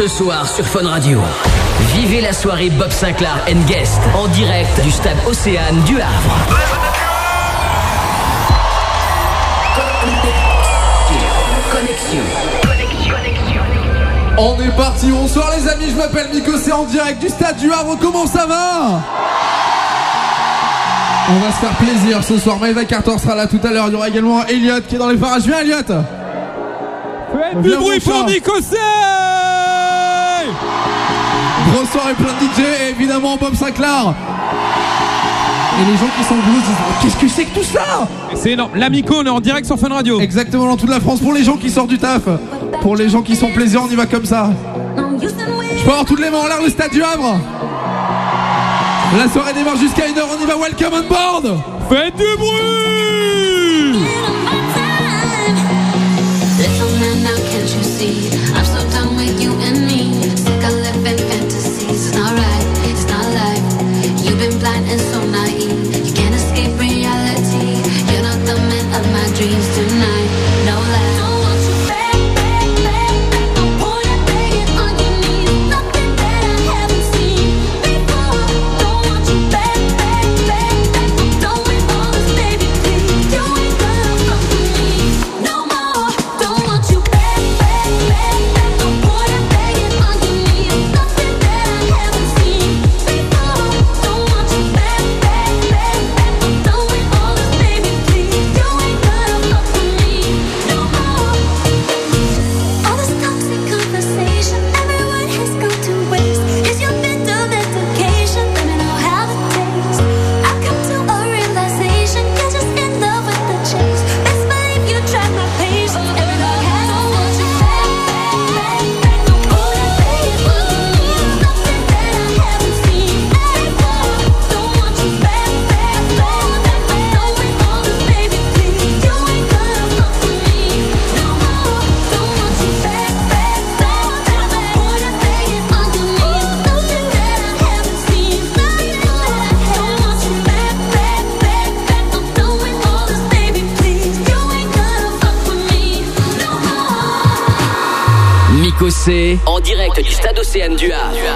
Ce soir sur Fun Radio. Vivez la soirée Bob Sinclair and Guest en direct du stade Océane du Havre. Connexion. On est parti, bonsoir les amis, je m'appelle Miko, c'est en direct du stade du Havre, comment ça va? On va se faire plaisir ce soir, Maëva Carter sera là tout à l'heure, il y aura également Elliot qui est dans les parages, viens Elliot Faites du bruit pour Nikosé Grosse soirée plein de DJ et évidemment Bob Sinclair. Et les gens qui sont blues disent oh, Qu'est-ce que c'est que tout ça? C'est énorme. L'Amico, on est en direct sur Fun Radio. Exactement dans toute la France, pour les gens qui sortent du taf. Pour les gens qui sont plaisir, on y va comme ça. Je peux avoir toutes les mains en l'air, le stade du Havre. La soirée démarre jusqu'à 1h, on y va, welcome on board. Faites du bruit direct du stade Océane du Havre.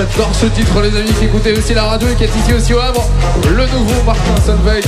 J'adore ce titre, les amis, qui écoutaient aussi la radio et qui est ici aussi au Havre, le nouveau Martin Solveig.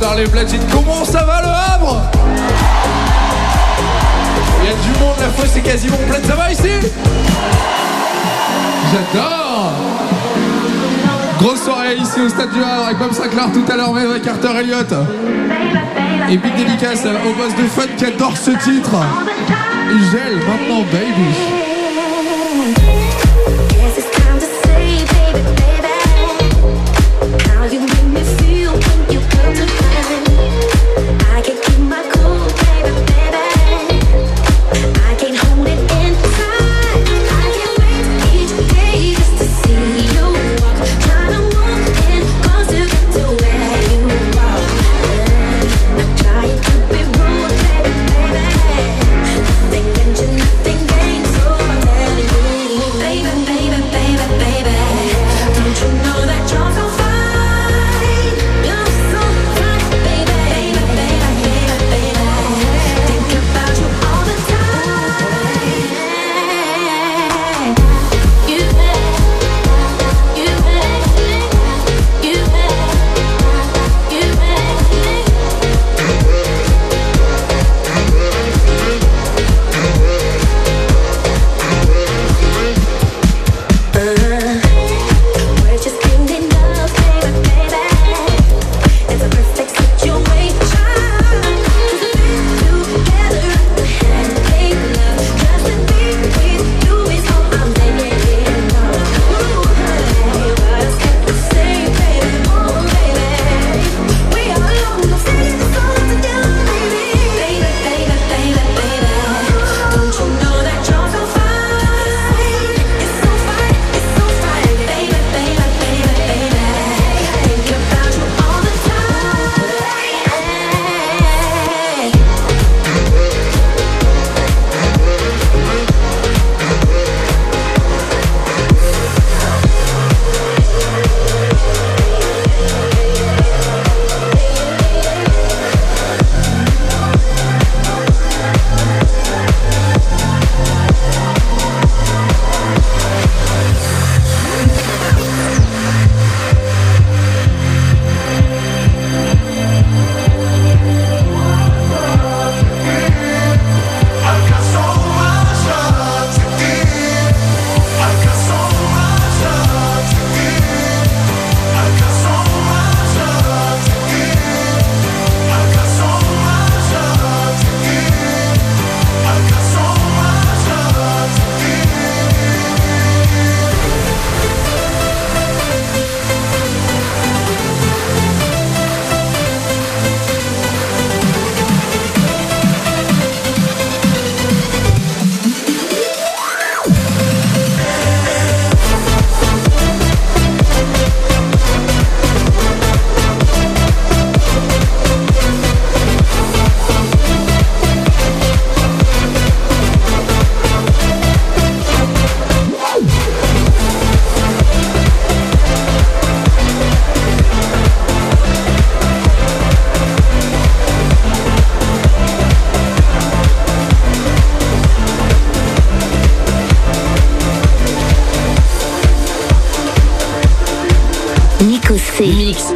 dans les platines. Comment ça va le Havre Il y a du monde, la fosse est quasiment pleine. Ça va ici? J'adore Grosse soirée ici au Stade du Havre avec Bob Sinclair tout à l'heure, avec Carter Elliott. Et big dédicace au boss de Fun qui adore ce titre. Il gèle maintenant, baby.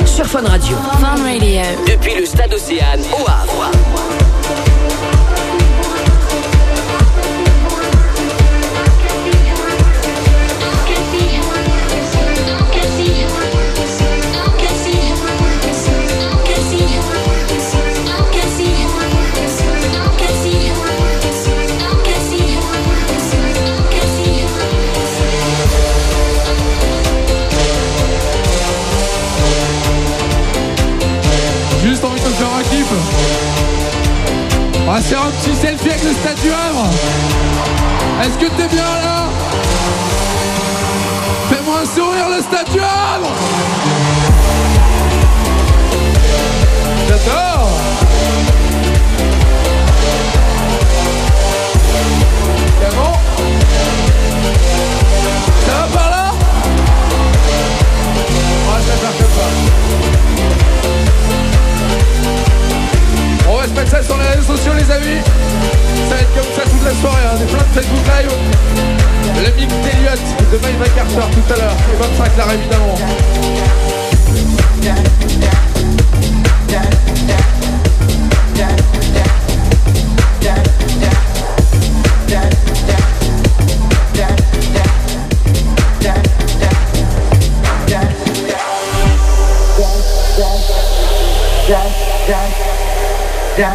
Sur Fun Radio. Fun Radio. Depuis le stade Océane au Havre. Va se faire un petit selfie avec le du Havre. Est-ce que t'es bien là Fais-moi un sourire le du Havre J'adore C'est bon Ça va par là? Se la faire comme ça. Mettre ça sur les réseaux sociaux les amis. Ça va être comme ça toute la soirée, hein. des plein de Facebook Live. Le mix d'Eliott de Mike MacArthur tout à l'heure. Et 25 là évidemment Hit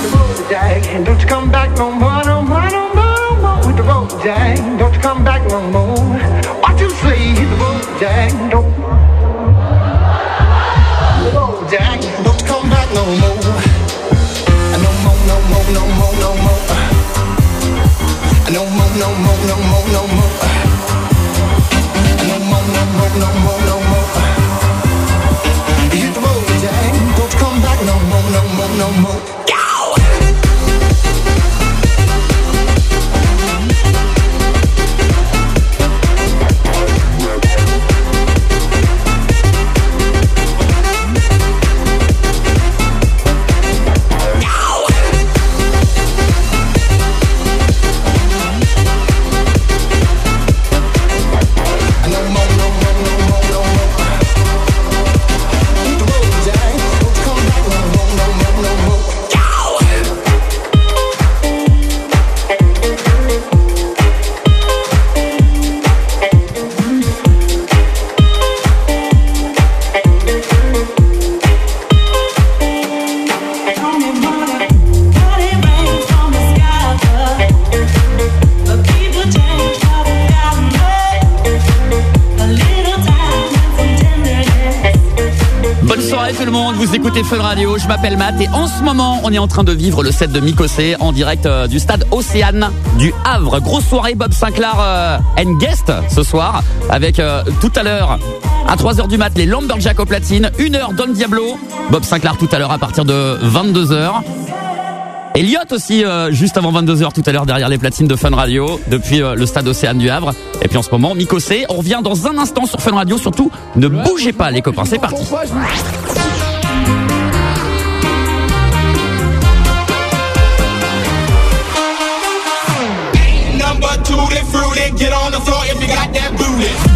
the road, Jack, and don't you come back no more, no more, no more, no more. Hit the road, Jack, don't you come back no more. What you say? Hit the road, Jack, don't. Je m'appelle Matt et en ce moment on est en train de vivre le set de Mikosé en direct euh, du stade Océane du Havre. Grosse soirée Bob Sinclair euh, and guest ce soir avec euh, tout à l'heure à 3h du mat les Lumberjack au platine, 1h Don Diablo, Bob Sinclair tout à l'heure à partir de 22h. Elliot aussi juste avant 22h tout à l'heure derrière les platines de Fun Radio depuis le stade Océane du Havre. Et puis en ce moment Mikosé, on revient dans un instant sur Fun Radio surtout ne bougez pas les copains, c'est parti. Get on the floor if you got that booty.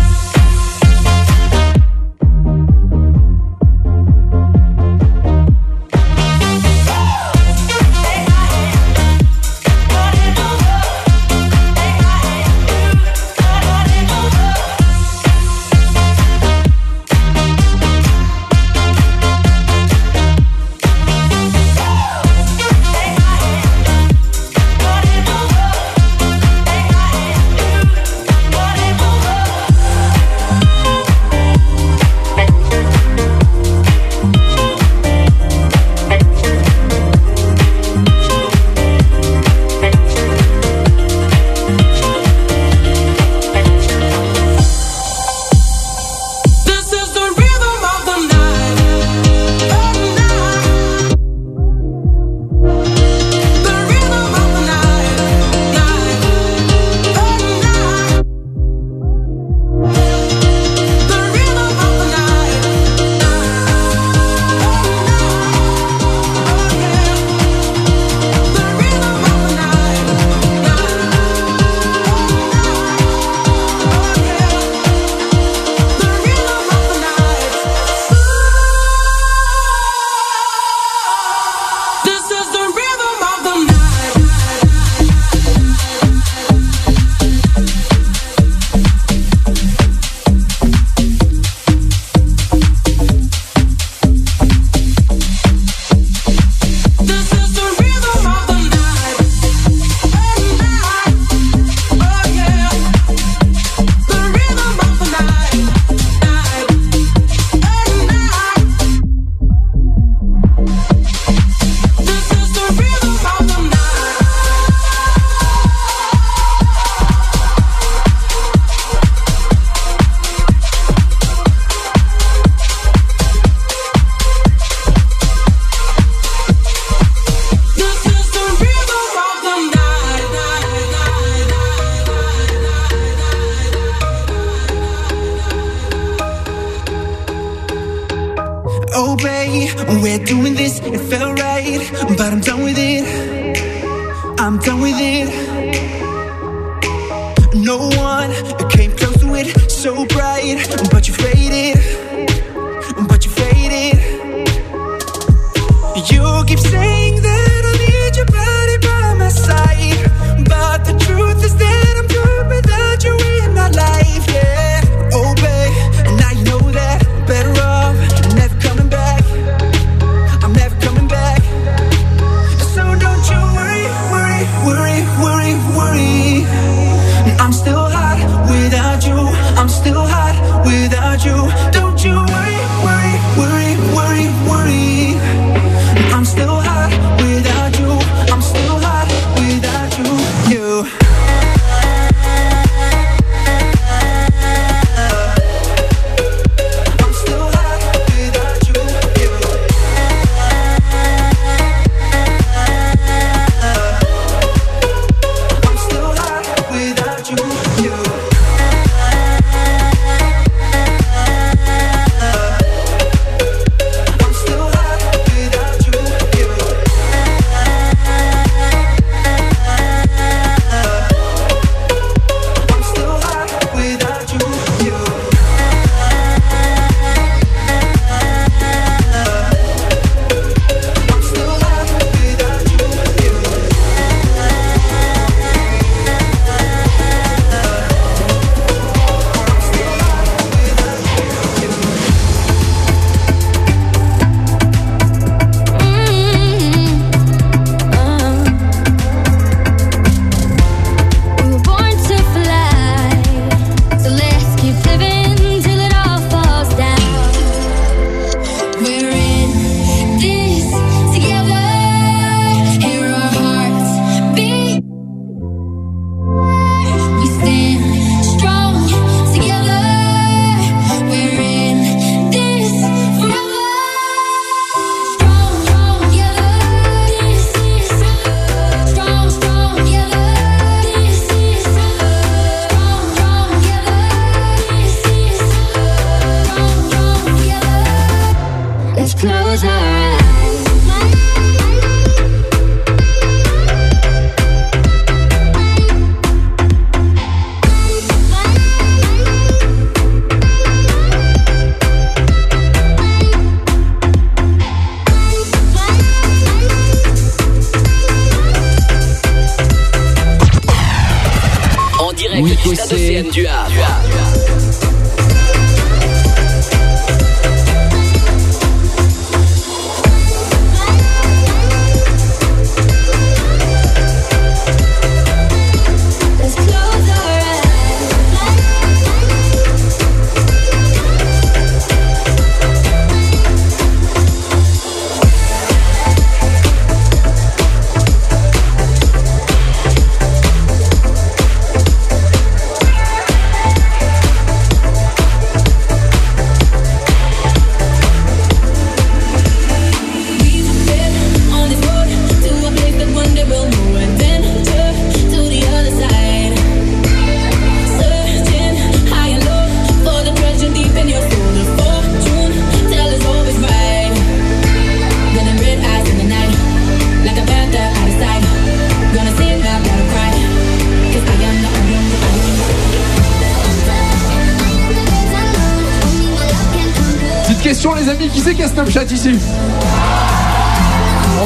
On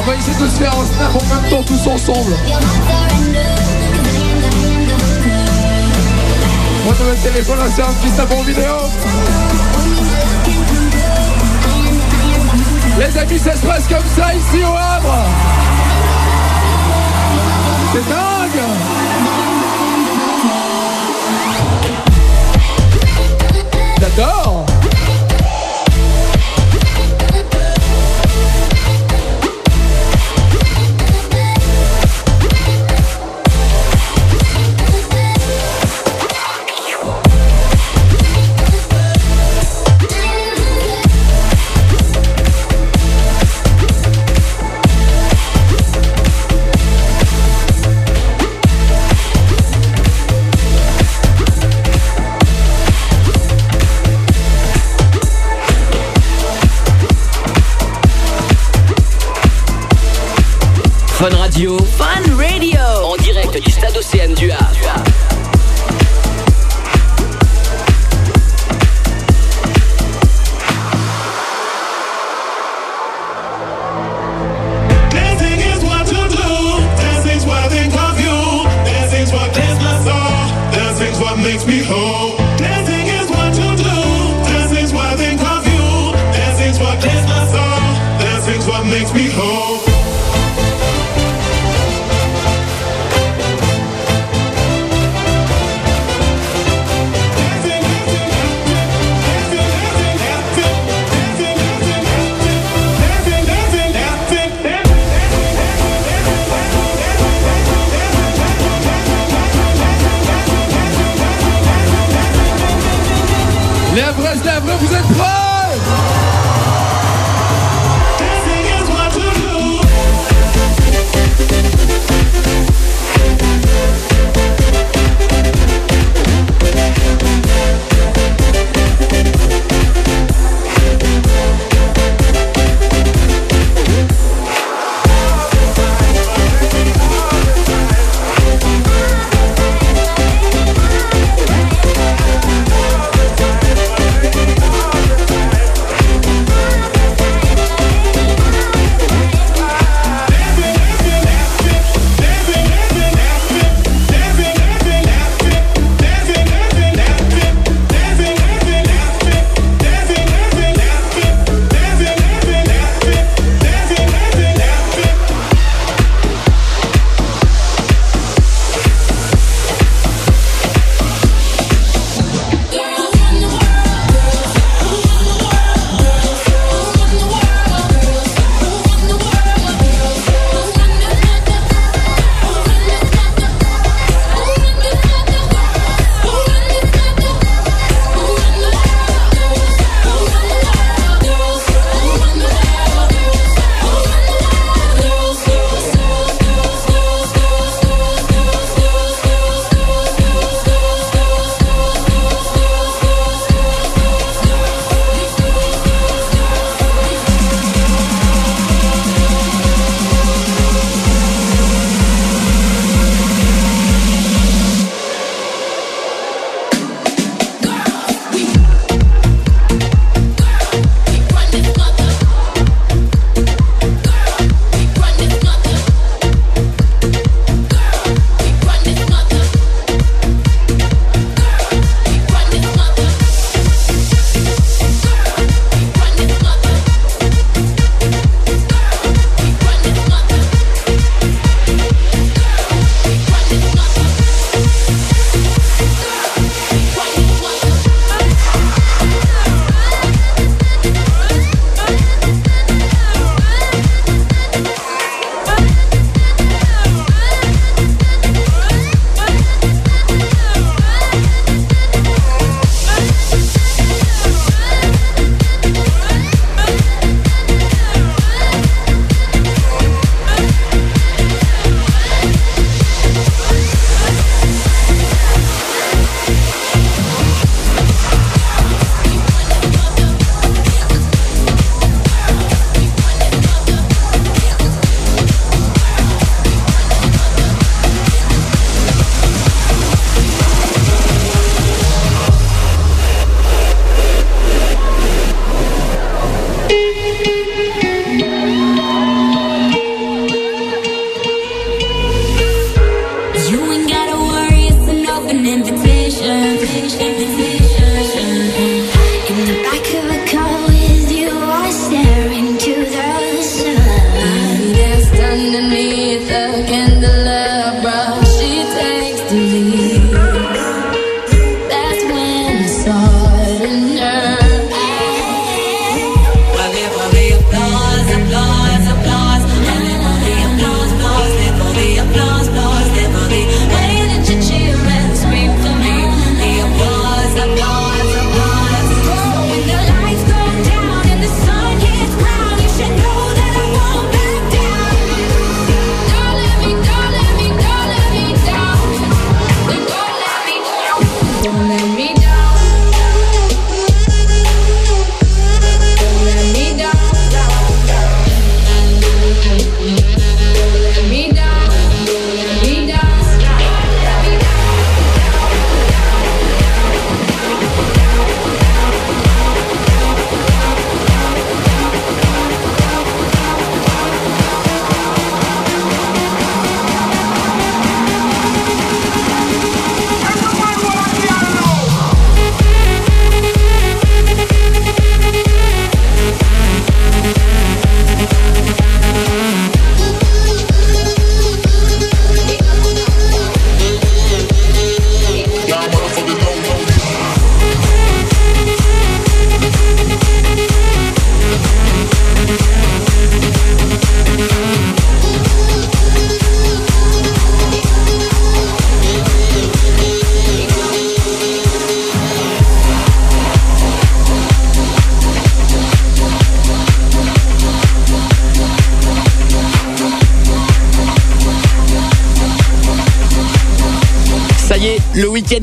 va essayer de se faire un snap en même temps tous ensemble. Moi de le téléphone, c'est un petit snap en vidéo. Les amis, ça se passe comme ça ici au Havre. C'est dingue J'adore Fun Radio. Fun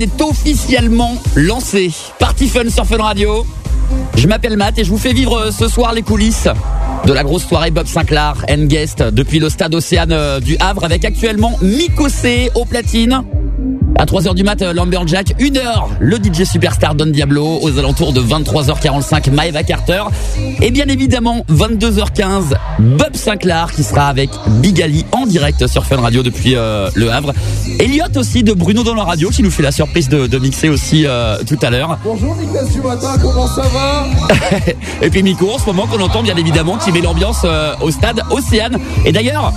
est officiellement lancé. Party Fun sur Fun Radio. Je m'appelle Matt et je vous fais vivre euh, ce soir les coulisses de la grosse soirée Bob Sinclair and Guest depuis le stade Océane euh, du Havre avec actuellement Mikosé au platine. À 3h du mat, euh, Lumberjack, 1h, le DJ Superstar Don Diablo, aux alentours de 23h45, Maeva Carter. Et bien évidemment, 22h15, Bob Sinclair qui sera avec Big Ali en direct sur Fun Radio depuis euh, Le Havre. Elliot aussi de Bruno dans la radio qui nous fait la surprise de, de mixer aussi euh, tout à l'heure. Bonjour Nicolas du matin, comment ça va? Et puis Miko en ce moment qu'on entend bien évidemment qui met l'ambiance euh, au stade Océane. Et d'ailleurs,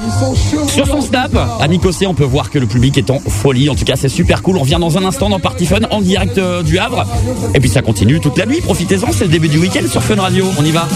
sur son snap, à Nicosia, on peut voir que le public est en folie. En tout cas, c'est super cool. On revient dans un instant dans Party Fun en direct euh, du Havre. Et puis ça continue toute la nuit. Profitez-en, c'est le début du week-end sur Fun Radio. On y va.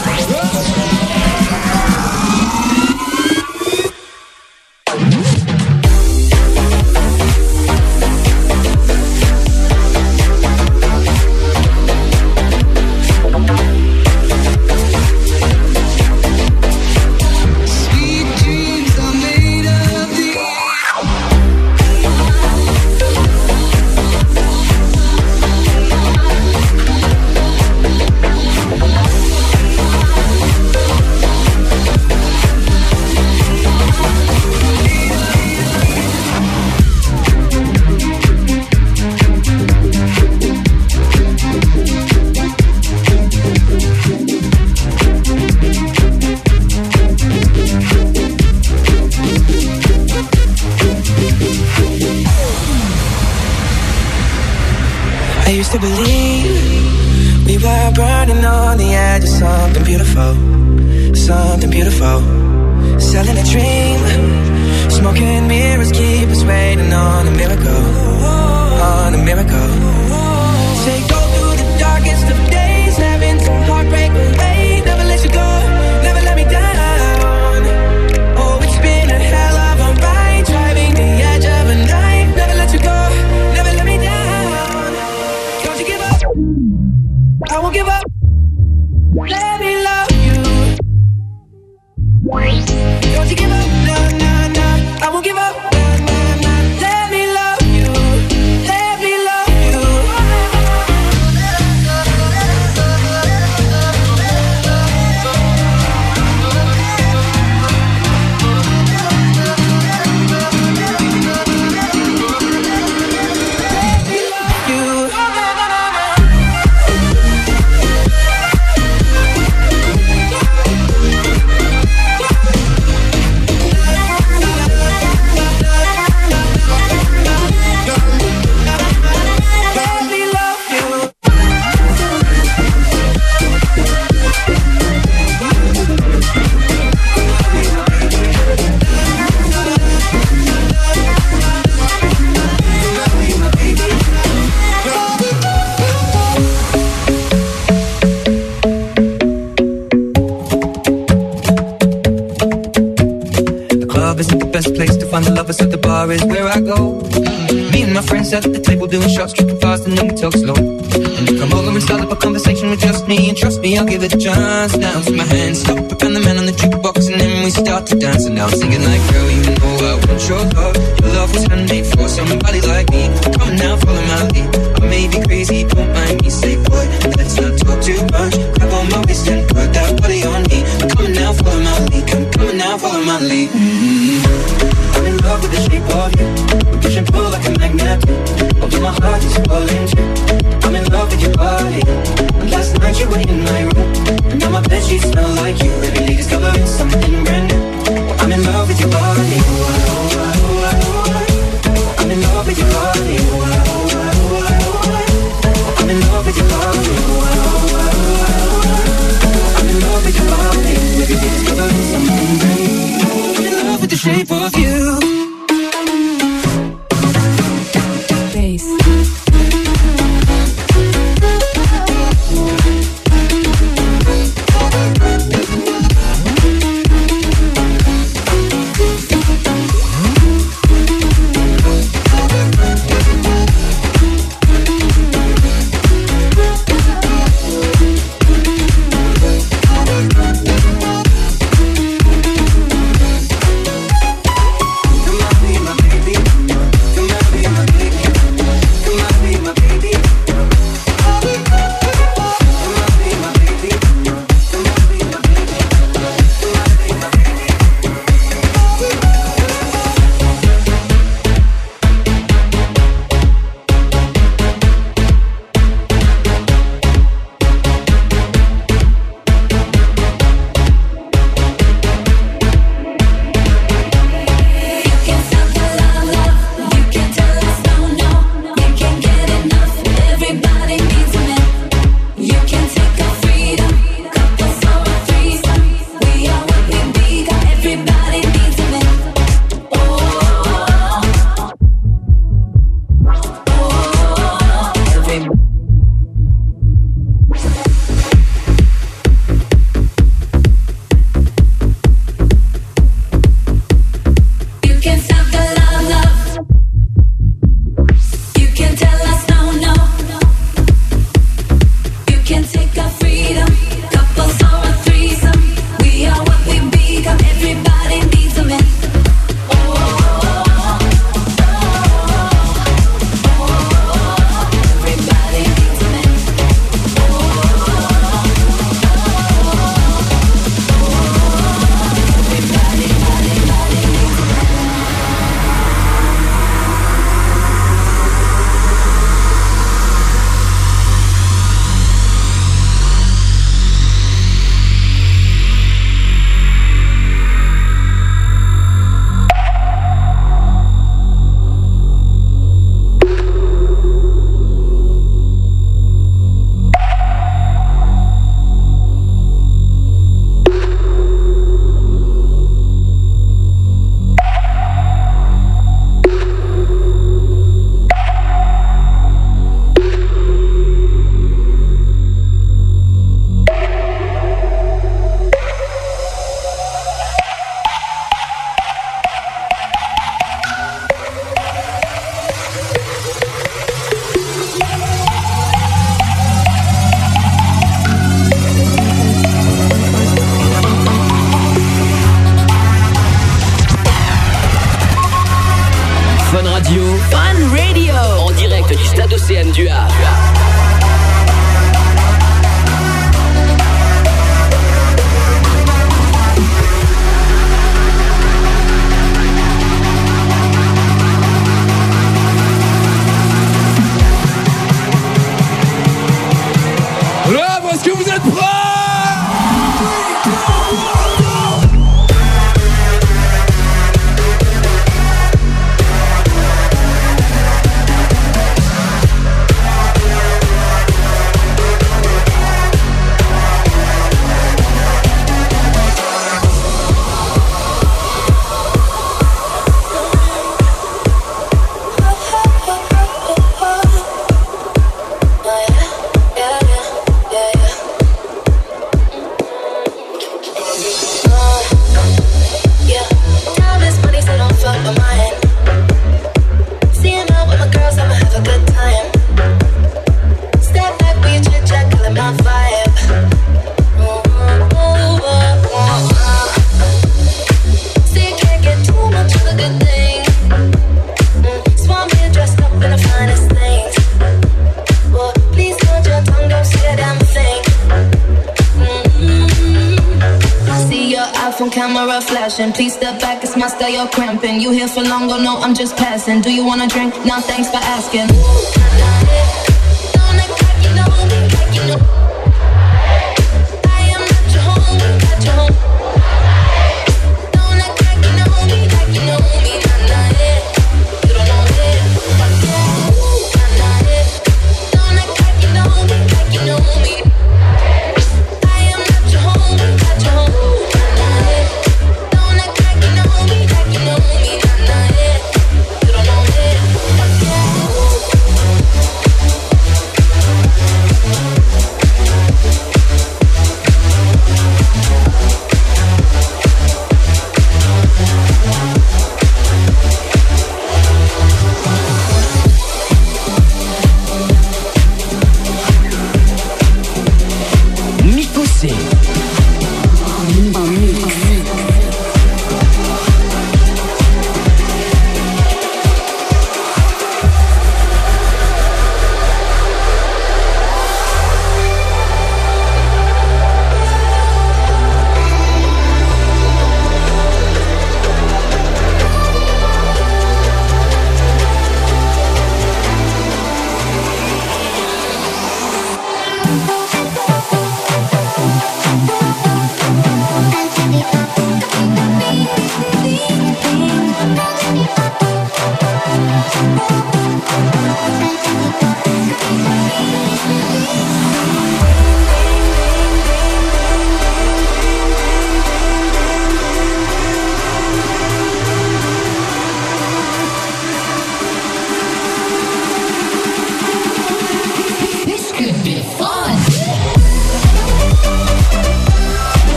Doing shots, tripping fast, and then we talk slow. And you come over and start up a conversation with just me, and trust me, I'll give it a chance. Now take my hand, stop, and the man on the jukebox, and then we start to dance. And now I'm singing like, girl, you know I want your love. Your love was handmade for somebody like me. Come on now, follow my lead. I may be crazy, don't mind me. Say, boy, let's not talk too much. Grab on my waist and put that body on me. Come on now, follow my lead. Come, come on now, follow my lead. Mm-hmm. I'm in love with the shape of you. We push and pull like a magnet. My heart is falling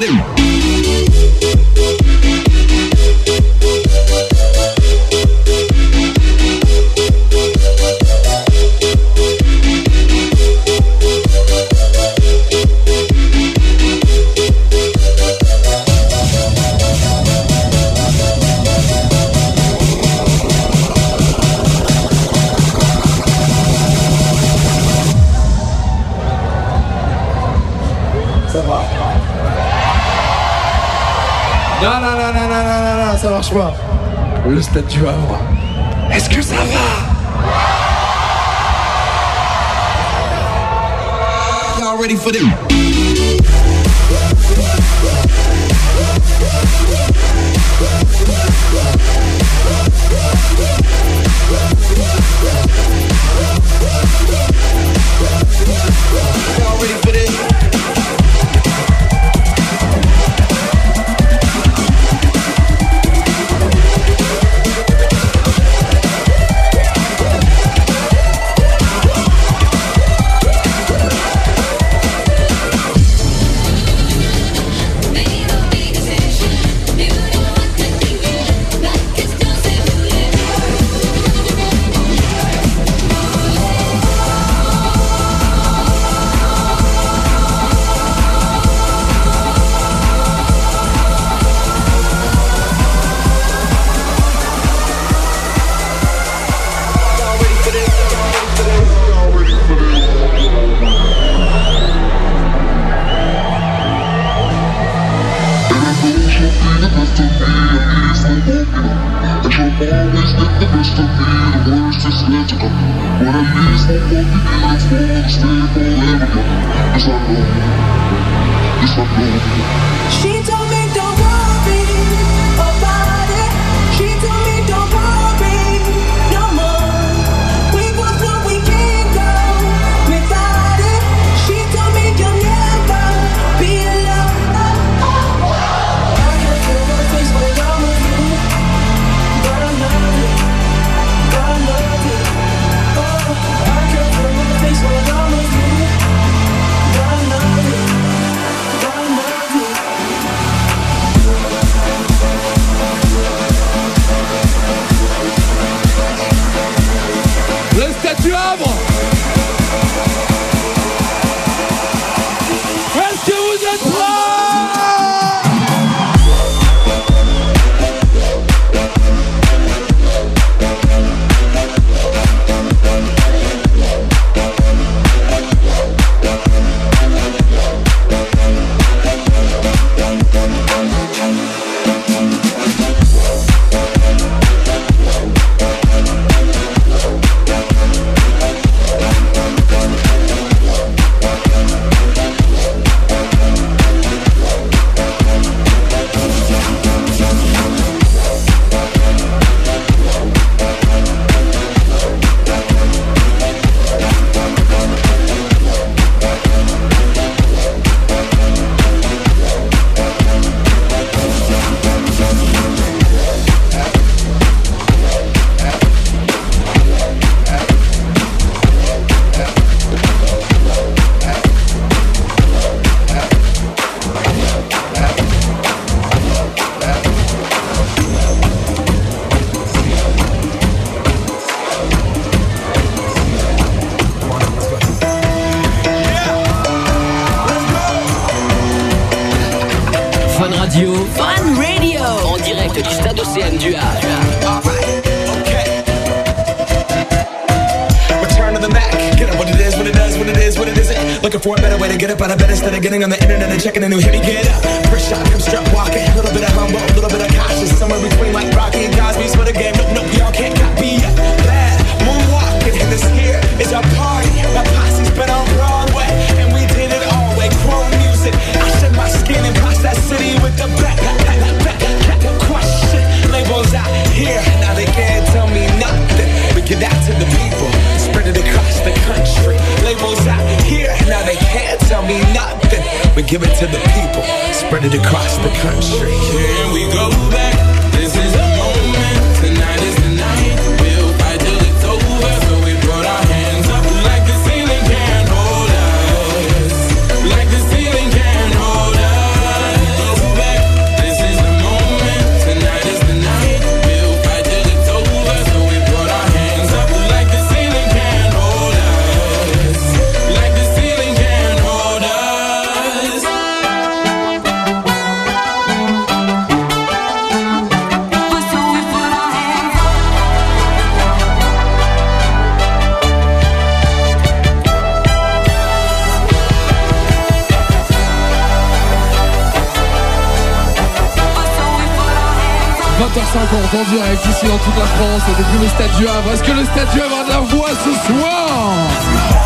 with it. Le stade du Havre. Est-ce que ça va Y'all ready for this? always the best of me The worst is yet to come. What I need is more fucking beautiful To stay forever young Yes I know. I know. She told du Havre Fun Radio. En direct du stade Océane du Havre. Return to the Mac. Get up what it is, what it does, what it is, what it isn't. Looking for a better way to get up out of bed instead of getting on the internet and checking a new hit. Me get up. First shot, come strut walking. A little bit of humble, a little bit of cautious. Somewhere between like Rocky and Cosby's for the game. Nope, nope, y'all can't copy. Bad moonwalking, and this here is our party. My posse's been on Broadway, it. I shed my skin and past that city with the back. black, black, black, question. Labels out here, now they can't tell me nothing. We give out to the people, spread it across the country. Labels out here, now they can't tell me nothing. We give it to the people, spread it across the country. Here we go back. This is. 50 en direct ici dans toute la France, depuis le Stade du Havre. Est-ce que le Stade du a de la voix ce soir?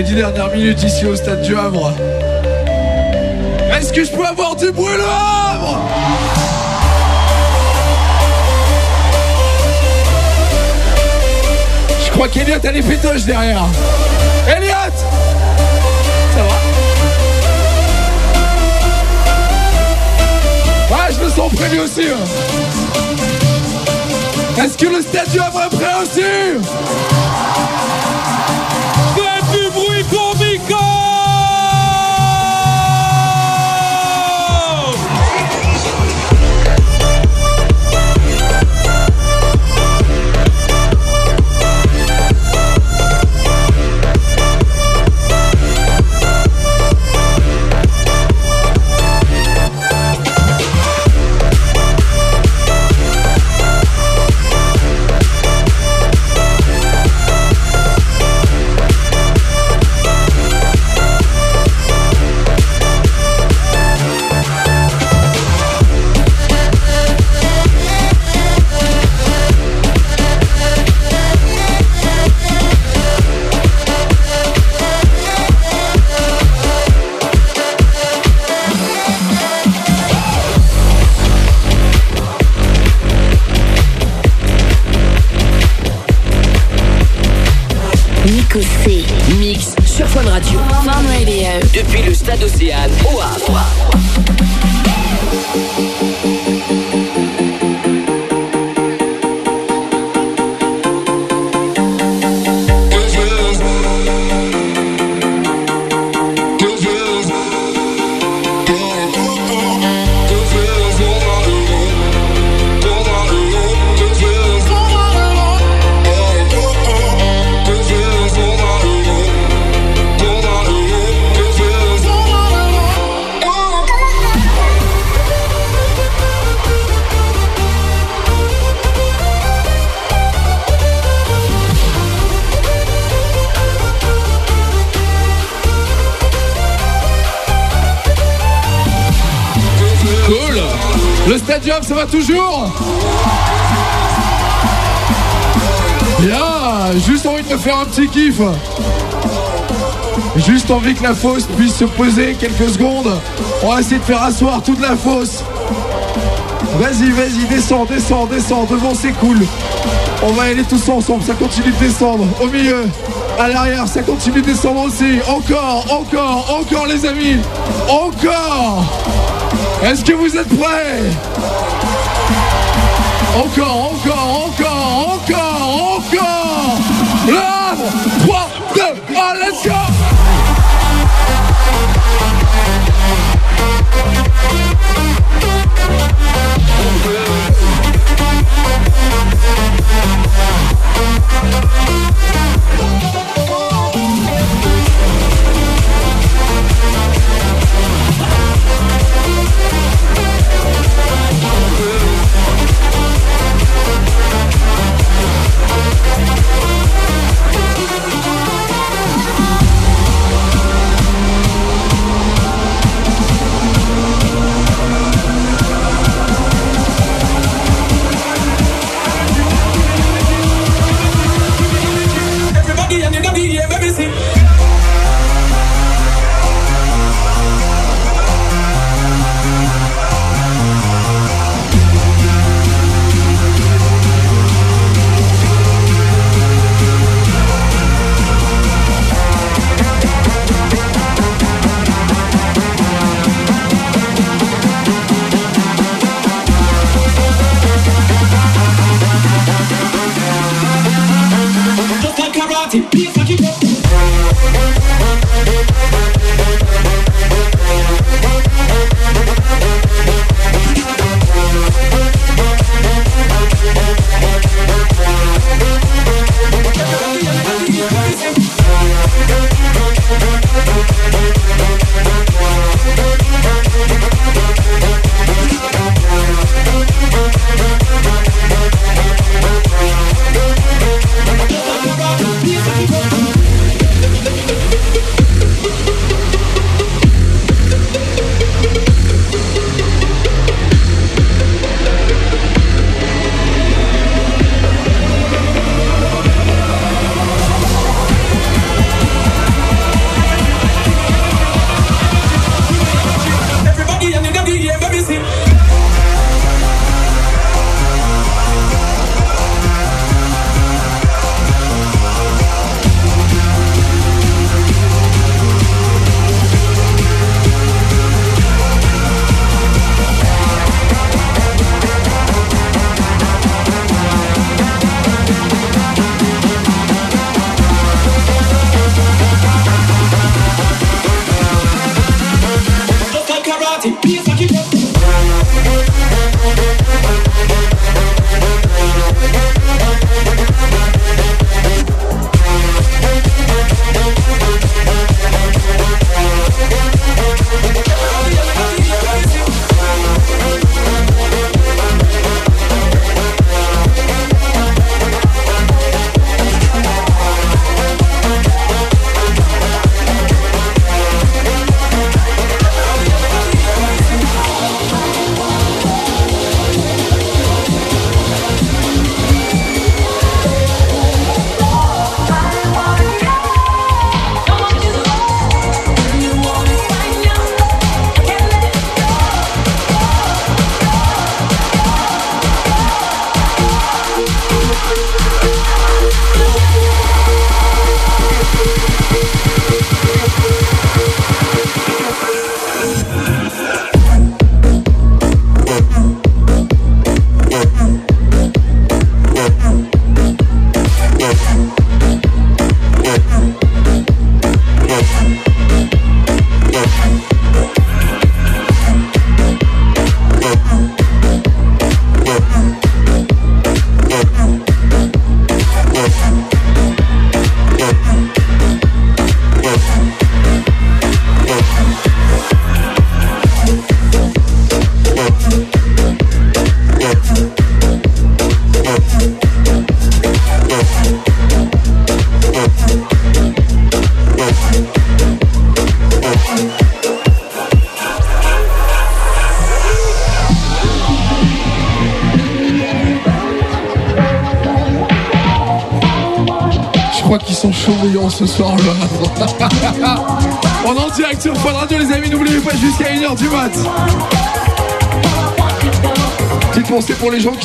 les dix dernières minutes ici au stade du Havre. Est-ce que je peux avoir du bruit le Havre? Je crois qu'Eliot a les pétoches derrière. Elliot Ça va? Ouais, je me sens prêt aussi. Hein. Est-ce que le stade du Havre est prêt aussi? Le stadium, ça va toujours Bien, juste envie de me faire un petit kiff. Juste envie que la fosse puisse se poser quelques secondes. On va essayer de faire asseoir toute la fosse. Vas-y, vas-y, descends, descends, descends. Devant, c'est cool. On va y aller tous ensemble. Ça continue de descendre. Au milieu, à l'arrière, ça continue de descendre aussi. Encore, encore, encore, les amis. Encore. Est-ce que vous êtes prêts? Encore, encore, encore, encore, encore. Là, 3, 2, 1, let's go party. Please, like you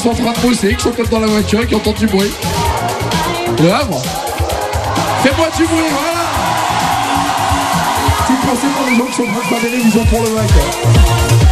sont en train de bosser, qui sont peut-être dans la voiture et qui entendent du bruit. Le Havre. Fais-moi du bruit, voilà Petite pensée pour les gens qui sont en train de faire des pour le bac.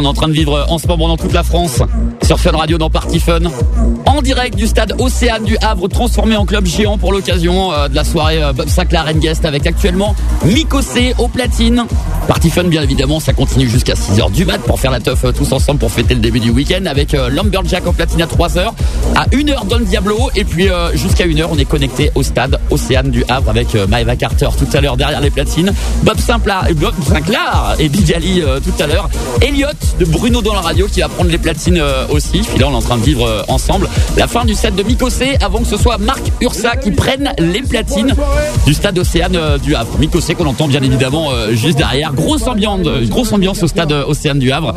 Qu'on est en train de vivre en ce moment dans toute la France. Sur Fun Radio dans Party Fun. En direct du stade Océane du Havre, transformé en club géant pour l'occasion euh, de la soirée euh, Bob Sinclair Guest avec actuellement Mikosé au platine. Party Fun, bien évidemment, ça continue jusqu'à 6h du mat pour faire la teuf euh, tous ensemble pour fêter le début du week-end avec euh, Lumberjack au platine à 3h, à 1h Don Diablo et puis euh, jusqu'à 1h on est connecté au stade Océane du Havre avec Maeva Carter tout à l'heure derrière les platines, Bob Sinclair Bob Sinclair et Big Ali euh, tout à l'heure, Elliot de Bruno dans la radio qui va prendre les platines aussi. Puis là on est en train de vivre ensemble la fin du set de Mikosé avant que ce soit Marc Ursa qui prenne les platines du stade Océane du Havre. Mikosé qu'on entend bien évidemment juste derrière. Grosse ambiance, au stade euh, Océane du Havre.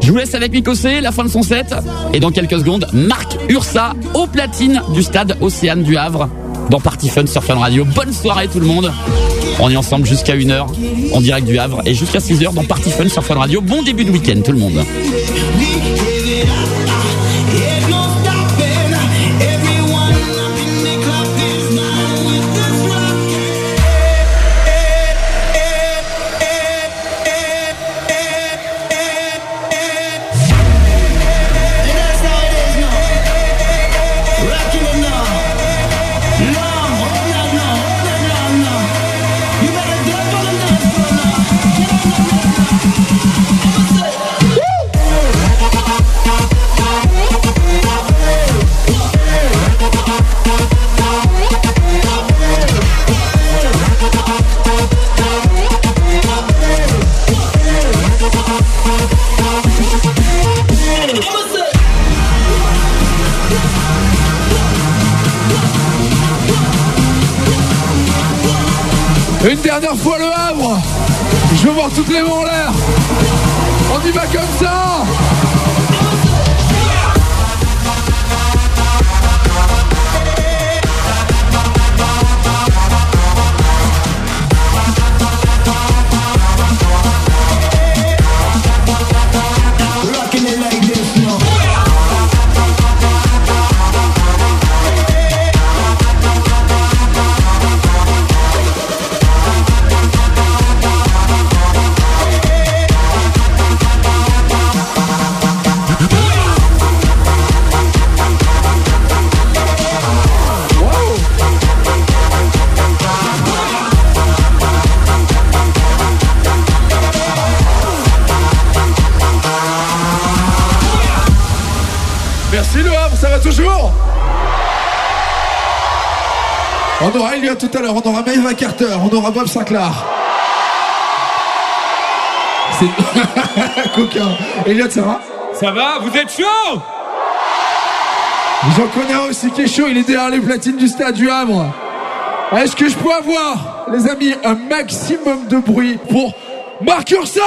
Je vous laisse avec Mikosé, la fin de son set. Et dans quelques secondes, Marc Ursa au platine du stade Océane du Havre dans Party Fun sur Fun Radio. Bonne soirée tout le monde. On est ensemble jusqu'à 1h en direct du Havre et jusqu'à 6h dans Party Fun sur Fun Radio. Bon début de week-end tout le monde. Toutes les mains en l'air. On y va comme aura tout à l'heure, on aura Maeva Carter, on aura Bob Sinclair. C'est coquin. Elliot, ça va? Ça va Vous êtes chaud? J'en connais un aussi qui est chaud, il est derrière les platines du stade du Havre. Est-ce que je peux avoir, les amis, un maximum de bruit pour Marc Ursa?